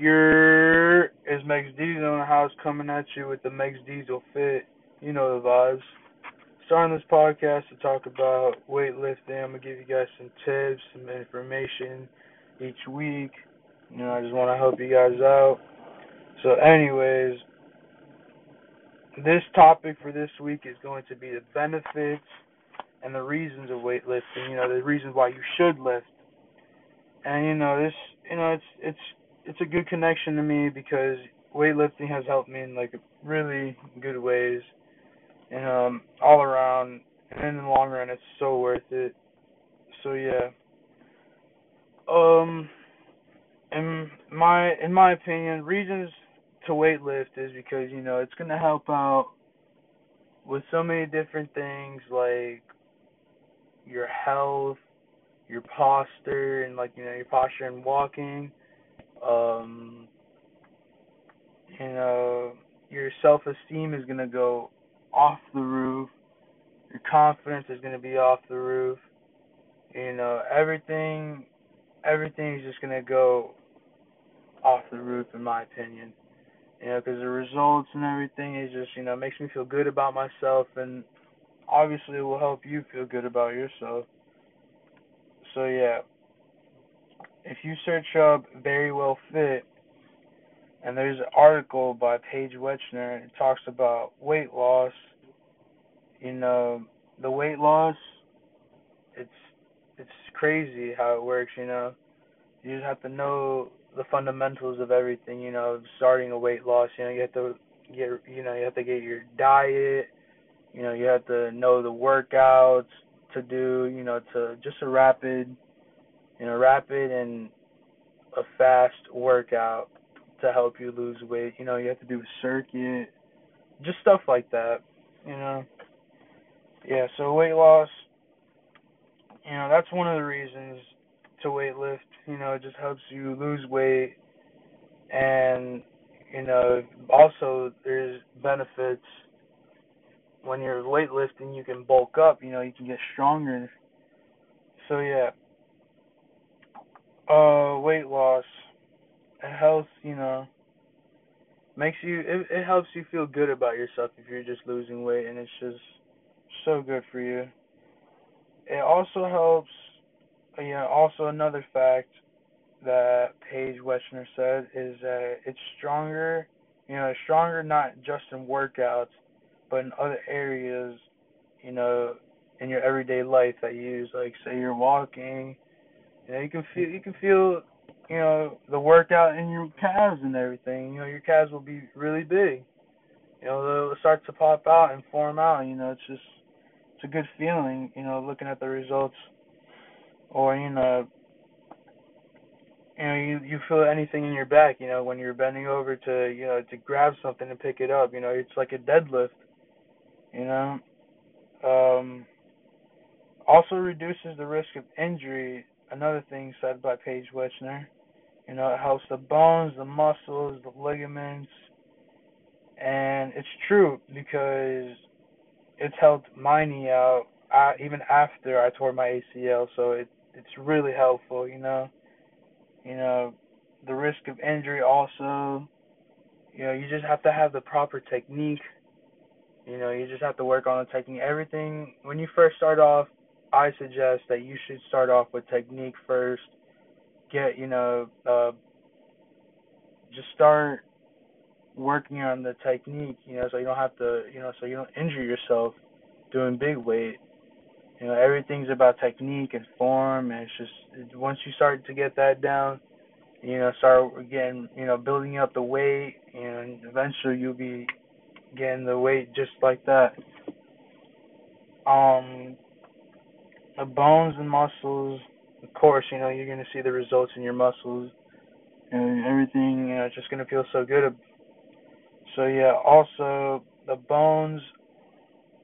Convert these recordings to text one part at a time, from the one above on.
Your is Megs Diesel in the house coming at you with the Megs Diesel fit. You know the vibes. Starting this podcast to talk about weightlifting. I'm gonna give you guys some tips, some information each week. You know, I just want to help you guys out. So, anyways, this topic for this week is going to be the benefits and the reasons of weightlifting. You know, the reasons why you should lift. And you know, this, you know, it's it's it's a good connection to me because weightlifting has helped me in like really good ways and um all around. And in the long run it's so worth it. So yeah. Um in my in my opinion reasons to weightlift is because you know it's going to help out with so many different things like your health your posture and like you know your posture and walking um, you know, your self esteem is gonna go off the roof. Your confidence is gonna be off the roof. You know, everything, everything is just gonna go off the roof, in my opinion. You know, because the results and everything is just, you know, makes me feel good about myself, and obviously it will help you feel good about yourself. So yeah, if you search up very well fit, and there's an article by Paige Wechsner, it talks about weight loss. You know, the weight loss, it's it's crazy how it works. You know, you just have to know the fundamentals of everything. You know, starting a weight loss. You know, you have to get you know you have to get your diet. You know, you have to know the workouts to do. You know, to just a rapid you know, rapid and a fast workout to help you lose weight. You know, you have to do a circuit, just stuff like that. You know, yeah. So weight loss, you know, that's one of the reasons to weight lift. You know, it just helps you lose weight, and you know, also there's benefits when you're weightlifting. You can bulk up. You know, you can get stronger. So yeah, uh weight loss. It helps you know makes you it, it helps you feel good about yourself if you're just losing weight and it's just so good for you. It also helps you know also another fact that Paige Wechsner said is that it's stronger you know stronger not just in workouts but in other areas you know in your everyday life that you use like say you're walking you you can feel you can feel you know the workout in your calves and everything. You know, your calves will be really big. You know, they'll start to pop out and form out. You know, it's just it's a good feeling. You know, looking at the results, or you know, you know, you you feel anything in your back. You know, when you're bending over to you know to grab something and pick it up. You know, it's like a deadlift. You know, um, also reduces the risk of injury another thing said by Paige Wechsner. You know, it helps the bones, the muscles, the ligaments, and it's true because it's helped my knee out uh, even after I tore my ACL. So it it's really helpful. You know, you know, the risk of injury also. You know, you just have to have the proper technique. You know, you just have to work on the technique. Everything when you first start off, I suggest that you should start off with technique first. Get, you know, uh, just start working on the technique, you know, so you don't have to, you know, so you don't injure yourself doing big weight. You know, everything's about technique and form, and it's just once you start to get that down, you know, start again, you know, building up the weight, and eventually you'll be getting the weight just like that. Um, the bones and muscles, of course, you know, you're going to see the results in your muscles and everything, you know, it's just going to feel so good. So, yeah, also the bones,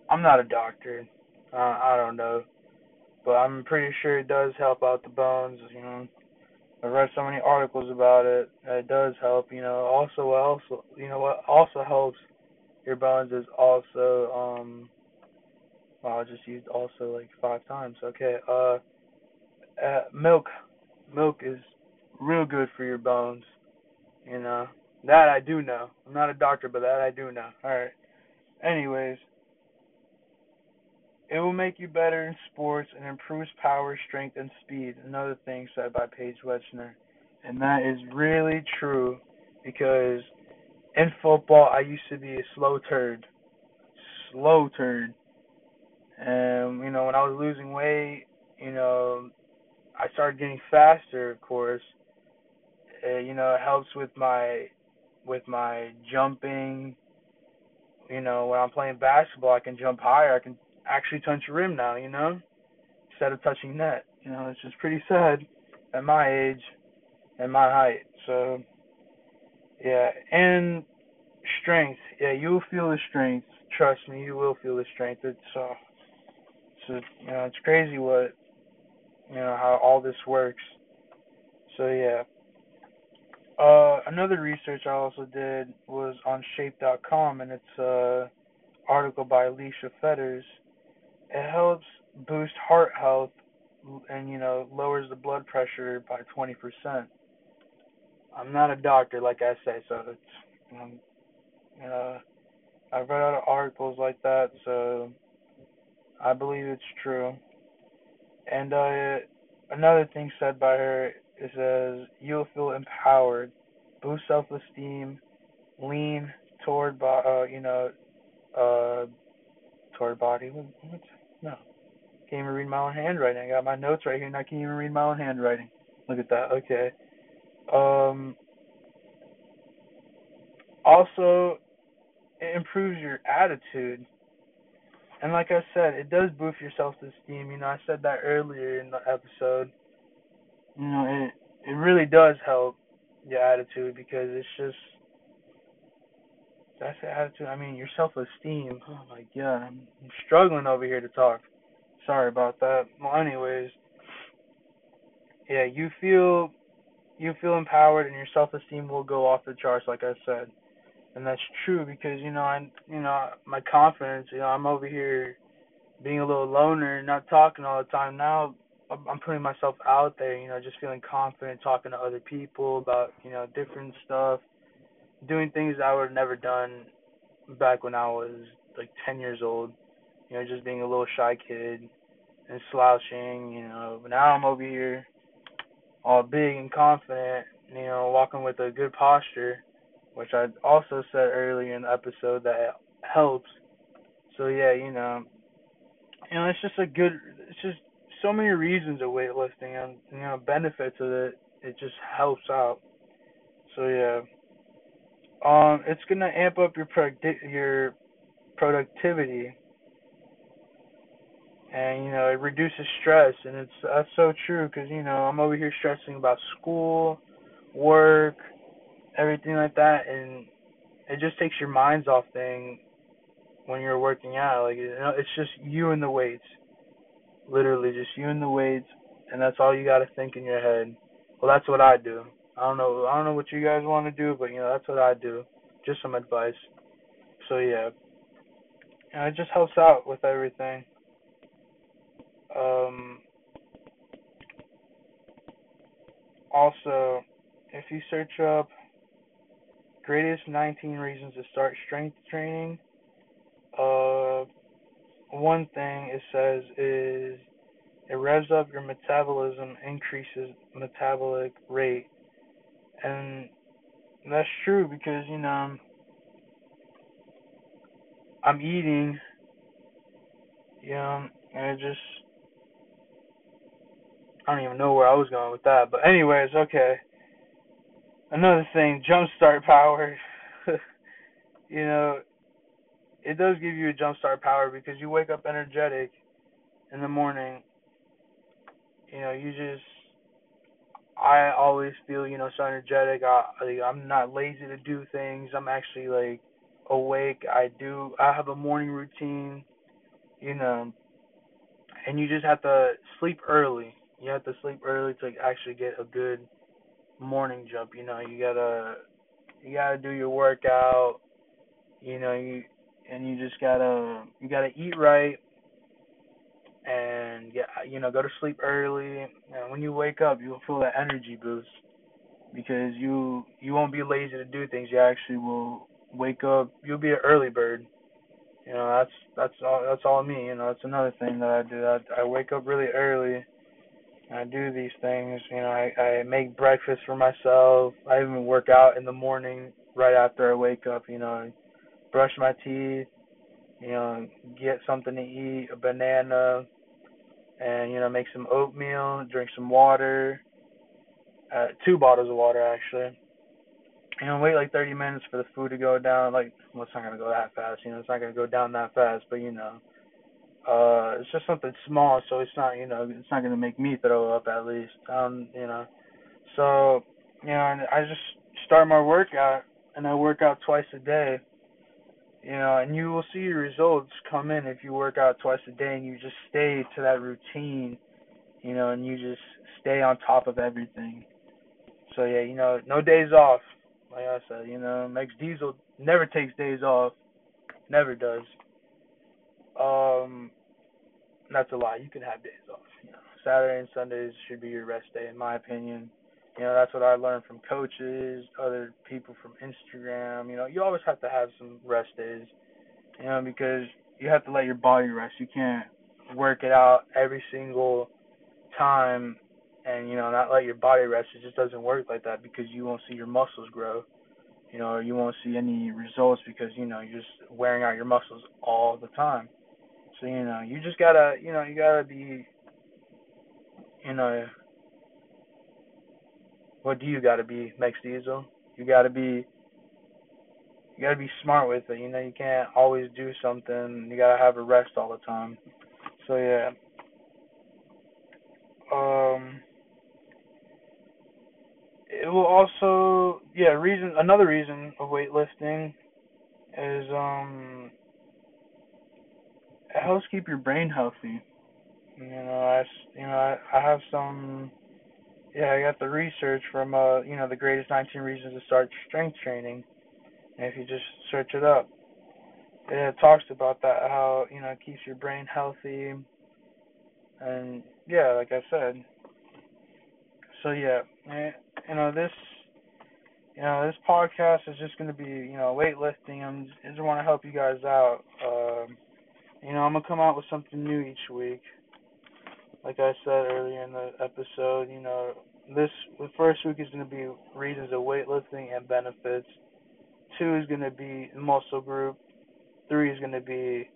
I'm not a doctor. Uh, I don't know. But I'm pretty sure it does help out the bones, you know. I've read so many articles about it. It does help, you know. Also, also, you know, what also helps your bones is also um Wow, I just used also like five times. Okay. Uh, uh, milk. Milk is real good for your bones. You know that I do know. I'm not a doctor, but that I do know. All right. Anyways, it will make you better in sports and improves power, strength, and speed. Another thing said by Paige Wechsner. And that is really true because in football, I used to be a slow turd. Slow turd. And, you know, when I was losing weight, you know, I started getting faster, of course. Uh, you know, it helps with my with my jumping. You know, when I'm playing basketball, I can jump higher. I can actually touch rim now, you know, instead of touching net. You know, it's just pretty sad at my age and my height. So, yeah, and strength. Yeah, you'll feel the strength. Trust me, you will feel the strength. It's uh, it's you know, it's crazy what you know how all this works. So yeah. Uh, another research I also did was on Shape.com, and it's a article by Aleisha Fetters it helps boost heart health and you know lowers the blood pressure by 20%. I'm not a doctor like I say, so it's um, you know I've read other articles like that, so I believe it's true. And uh, another thing said by her is says you'll feel empowered, boost self-esteem, lean toward uh, you know uh toward body. What's no. Can't even read my own handwriting. I got my notes right here and I can't even read my own handwriting. Look at that. Okay. Um also it improves your attitude. And like I said, it does boost your self esteem. You know, I said that earlier in the episode. You know, it it really does help your attitude because it's just that's the attitude. I mean, your self esteem. Oh my god, I'm, I'm struggling over here to talk. Sorry about that. Well, anyways, yeah, you feel you feel empowered and your self esteem will go off the charts, like I said, and that's true because you know I you know my confidence. You know, I'm over here being a little loner, not talking all the time. Now I'm putting myself out there. You know, just feeling confident, talking to other people about you know different stuff doing things I would have never done back when I was like 10 years old. You know, just being a little shy kid and slouching. You know, but now I'm over here all big and confident. You know, walking with a good posture, which I also said earlier in the episode that helps. So yeah, you know, you know, it's just a good. It's just so many reasons of weightlifting and you know benefits of it. It just helps out. So yeah. Um, it's gonna amp up your producti- your productivity, and you know it reduces stress, and it's that's so true because you know I'm over here stressing about school, work, everything like that, and it just takes your minds off thing when you're working out. Like you know, it's just you and the weights, literally just you and the weights, and that's all you got to think in your head. Well, that's what I do. I don't know. I don't know what you guys want to do, but you know that's what I do. Just some advice. So yeah, and it just helps out with everything. Um, also, if you search up greatest 19 reasons to start strength training, uh, one thing it says is it revs up your metabolism, increases metabolic rate, and that's true because you know I'm eating, you know, and it just I don't even know where I was going with that, but anyways, okay. Another thing, jumpstart power. you know, it does give you a jumpstart power because you wake up energetic in the morning. You know, you just I always feel, you know, so energetic. I I'm not lazy to do things. I'm actually like awake. I do. I have a morning routine, you know, and you just have to sleep early. You have to sleep early to actually get a good morning jump. You know, you gotta you gotta do your workout. You know, you and you just gotta you gotta eat right and get you know go to sleep early and when you wake up you'll feel that energy boost because you you won't be lazy to do things. You actually will wake up. You'll be an early bird. You know, that's that's all that's all me. You know, that's another thing that I do. I I wake up really early. I do these things. You know, I I make breakfast for myself. I even work out in the morning right after I wake up. You know, brush my teeth. You know, get something to eat, a banana, and you know, make some oatmeal, drink some water. Uh, two bottles of water actually you know, wait like 30 minutes for the food to go down. Like, well, it's not gonna go that fast. You know, it's not gonna go down that fast. But you know, uh, it's just something small, so it's not, you know, it's not gonna make me throw up at least. Um, you know, so you know, and I just start my workout, and I work out twice a day. You know, and you will see your results come in if you work out twice a day and you just stay to that routine. You know, and you just stay on top of everything. So yeah, you know, no days off like I said, you know, Max Diesel never takes days off. Never does. That's a lie. You can have days off. You know, Saturday and Sundays should be your rest day, in my opinion. You know, that's what I learned from coaches, other people from Instagram. You know, you always have to have some rest days. You know, because you have to let your body rest. You can't work it out every single time and you know not let your body rest. It just doesn't work like that because you won't see your muscles grow. You know, you won't see any results because you know you're just wearing out your muscles all the time. So you know you just gotta you know you gotta be you know what do you gotta be Max Diesel? You gotta be you gotta be smart with it. You know you can't always do something. You gotta have a rest all the time. So yeah. Um it will also yeah reason another reason of weightlifting is um helps keep your brain healthy. You know, I you know I, I have some yeah I got the research from uh you know the greatest 19 reasons to start strength training. And if you just search it up, it talks about that how you know it keeps your brain healthy. And yeah, like I said. So yeah, eh, you know this you know this podcast is just going to be you know weightlifting and I just want to help you guys out um you know i'm to come out with something new each week. Like i said earlier in the episode you know this the first week is to be reasons of weightlifting and benefits. Two is to be muscle group. Three is to be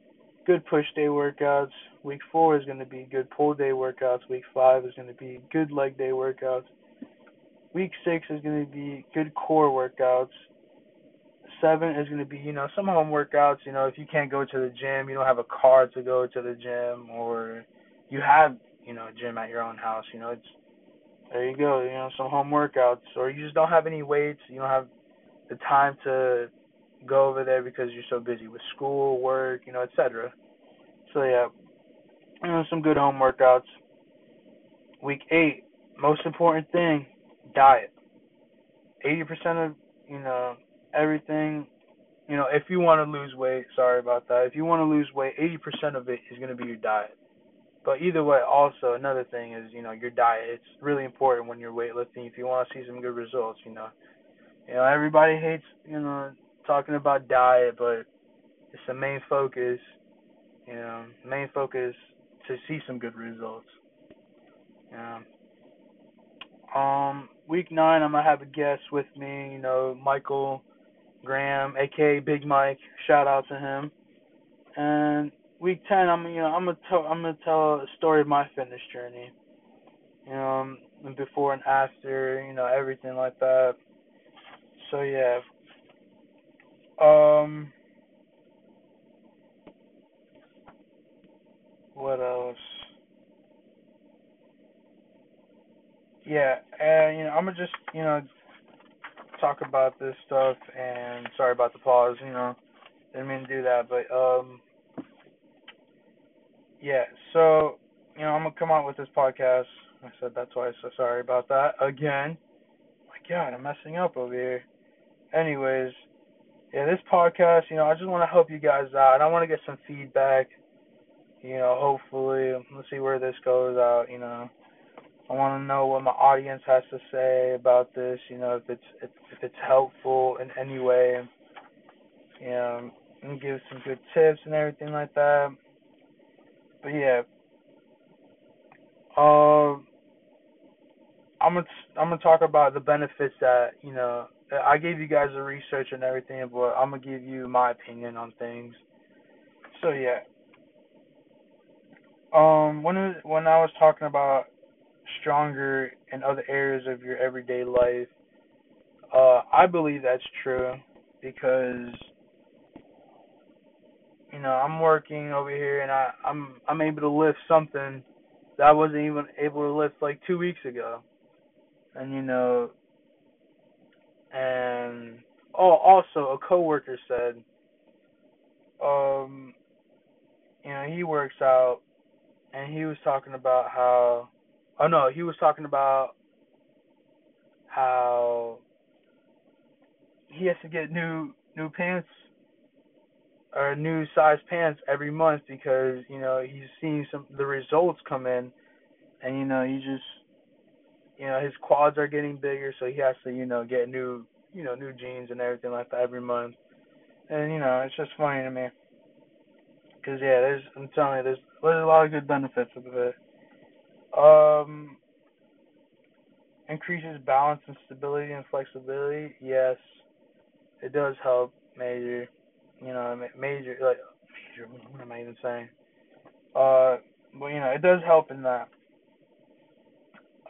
good push day workouts. Week four is to be good pull day workouts. Week five is to be good leg day workouts. Week six is to be good core workouts. Seven is going to be, you know, some home workouts. You know, if you can't go to the gym, you don't have a car to go to the gym, or you have, you know, a gym at your own house. You know, it's there you go. You know, some home workouts, or you just don't have any weights. You don't have the time to go over there because you're so busy with school, work, you know, etc. So yeah, you know, some good home workouts. Week eight, most important thing, diet. 80% of, you know, everything, you know, if you want to lose weight, sorry about that. If you want to lose weight, 80% of it is going to be your diet. But either way, also another thing is, you know, your diet. It's really important when you're weightlifting if you want to see some good results, you know. You know, everybody hates, you know, talking about diet, but it's the main focus, you know, main focus to see some good results. Know. Um, week nine, I'm gonna have a guest with me. You know, Michael Graham, aka Big Mike. Shout out to him. And week ten, I'm you know I'm gonna tell I'm gonna tell a story of my fitness journey. You know, and before and after, you know, everything like that. So yeah. Um. What else? yeah, and you know, I'm gonna just you know talk about this stuff. And sorry about the pause. You know, didn't mean to do that, but um, yeah. So you know, I'm gonna come out with this podcast. I said that twice, so sorry about that again. My God, I'm messing up over here. Anyways, yeah, this podcast, you know, I just want to help you guys out. I want to get some feedback. You know, hopefully, let's see where this goes out. You know, I want to know what my audience has to say about this. You know, if it's if, it's helpful in any way. You know, and give some good tips and everything like that. But yeah, um, I'm gonna I'm gonna talk about the benefits that you know. I gave you guys the research and everything, but I'm gonna give you my opinion on things. So yeah, um, when when I was talking about stronger in other areas of your everyday life, uh, I believe that's true because you know I'm working over here and I I'm I'm able to lift something that I wasn't even able to lift like two weeks ago, and you know, and oh also a coworker said, um, you know he works out and he was talking about how oh no he was talking about how he has to get new new pants or new size pants every month because you know he's seeing some the results come in and you know he just you know his quads are getting bigger so he has to you know get new you know new jeans and everything like that every month. And you know it's just funny to me because yeah there's I'm telling you there's there's a lot of good benefits of it um increases balance and stability and flexibility yes. It does help major you know major like major. what am I even saying? Uh but you know it does help in that.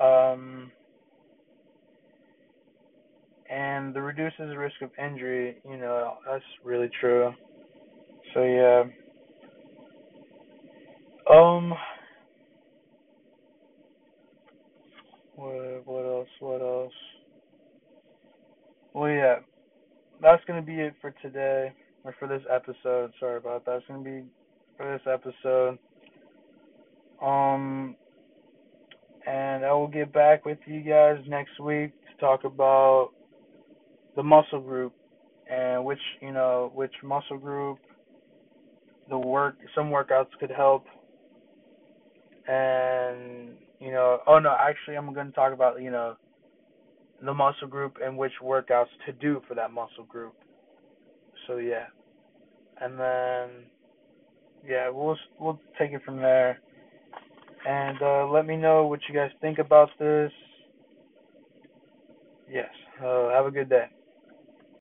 Um and the reduces the risk of injury you know that's really true. So yeah. Um what else? What else? Well yeah. That's gonna be it for today or for this episode. Sorry about that. It's gonna be for this episode. Um and I will get back with you guys next week to talk about the muscle group and which you know which muscle group the work some workouts could help. And you know oh no actually I'm going to talk about you know the muscle group and which workouts to do for that muscle group. So yeah. And then yeah we'll we'll take it from there. And uh, let me know what you guys think about this. Yes. Uh, have a good day